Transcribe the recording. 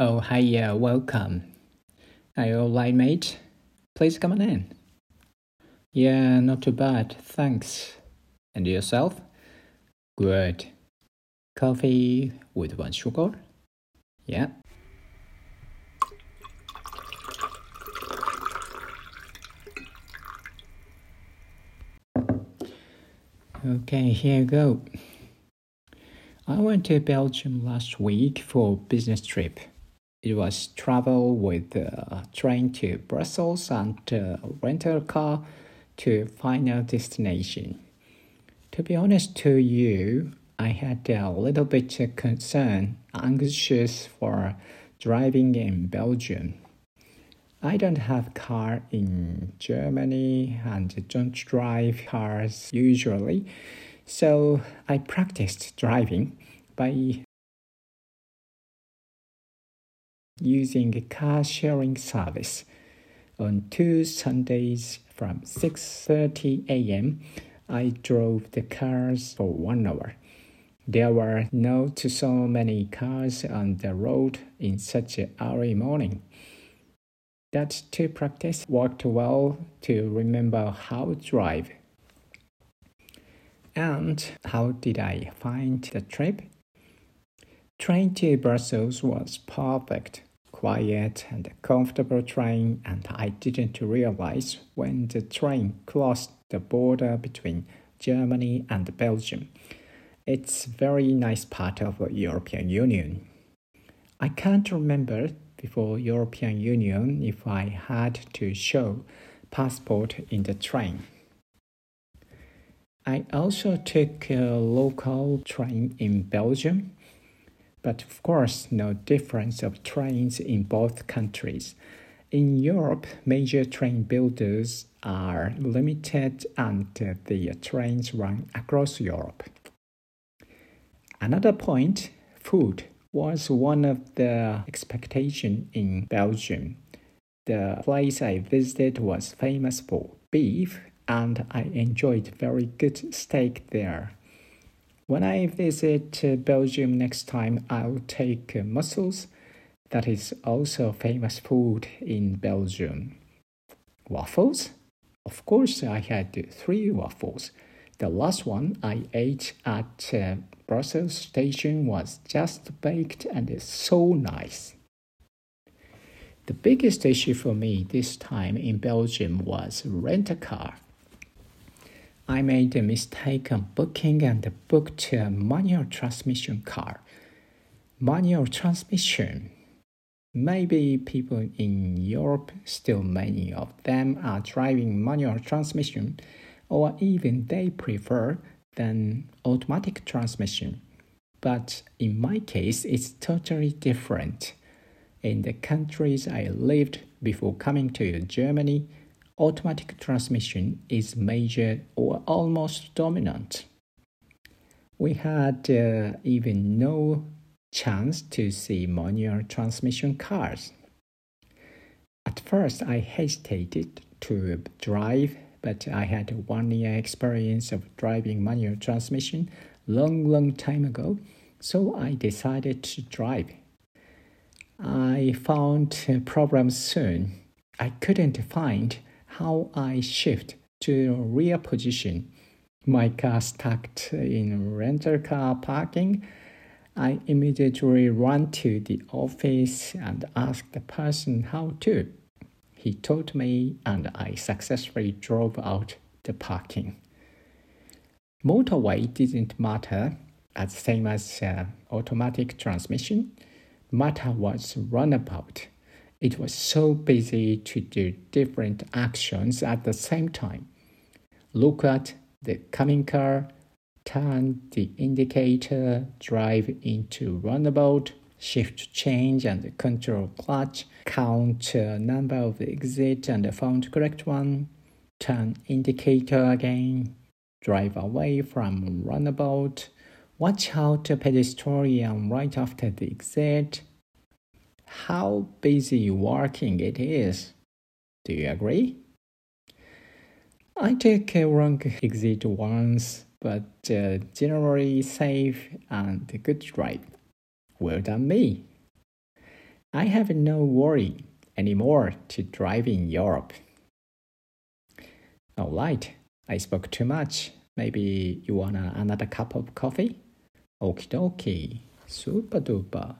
Oh, hi, uh, welcome. Are you all right, mate? Please come on in. Yeah, not too bad, thanks. And yourself? Good. Coffee with one sugar? Yeah. Okay, here you go. I went to Belgium last week for a business trip. It was travel with a train to Brussels and a rental car to final destination. To be honest to you, I had a little bit of concern, anxious for driving in Belgium. I don't have car in Germany and don't drive cars usually, so I practiced driving by using a car sharing service. On two Sundays from 6:30 a.m., I drove the cars for 1 hour. There were not so many cars on the road in such an early morning. That to practice worked well to remember how to drive. And how did I find the trip? Train to Brussels was perfect, quiet and comfortable train, and I didn't realize when the train crossed the border between Germany and Belgium. It's very nice part of European Union. I can't remember before European Union if I had to show passport in the train. I also took a local train in Belgium, but of course no difference of trains in both countries. In Europe, major train builders are limited and the trains run across Europe. Another point, food was one of the expectation in Belgium. The place I visited was famous for beef and I enjoyed very good steak there. When I visit Belgium next time, I'll take mussels. That is also famous food in Belgium. Waffles? Of course, I had three waffles. The last one I ate at uh, Brussels station was just baked and is so nice. The biggest issue for me this time in Belgium was rent a car. I made a mistake on booking and booked a manual transmission car. Manual transmission. Maybe people in Europe, still many of them are driving manual transmission, or even they prefer than automatic transmission. But in my case, it's totally different. In the countries I lived before coming to Germany, automatic transmission is major or almost dominant. We had uh, even no chance to see manual transmission cars. At first, I hesitated to drive, but I had one year experience of driving manual transmission long, long time ago, so I decided to drive. I found problems soon. I couldn't find how I shift to rear position. My car stuck in rental car parking. I immediately ran to the office and asked the person how to. He told me, and I successfully drove out the parking. Motorway didn't matter, as same as uh, automatic transmission. Matter was runabout. It was so busy to do different actions at the same time. Look at the coming car, turn the indicator, drive into runabout, shift change and control clutch, count uh, number of exit and found correct one, turn indicator again, drive away from runabout, watch out pedestrian right after the exit, how busy working it is. Do you agree? I take a wrong exit once, but uh, generally safe and good drive. Well done, me. I have no worry anymore to drive in Europe. All right, I spoke too much. Maybe you want another cup of coffee? Okie dokie, super duper.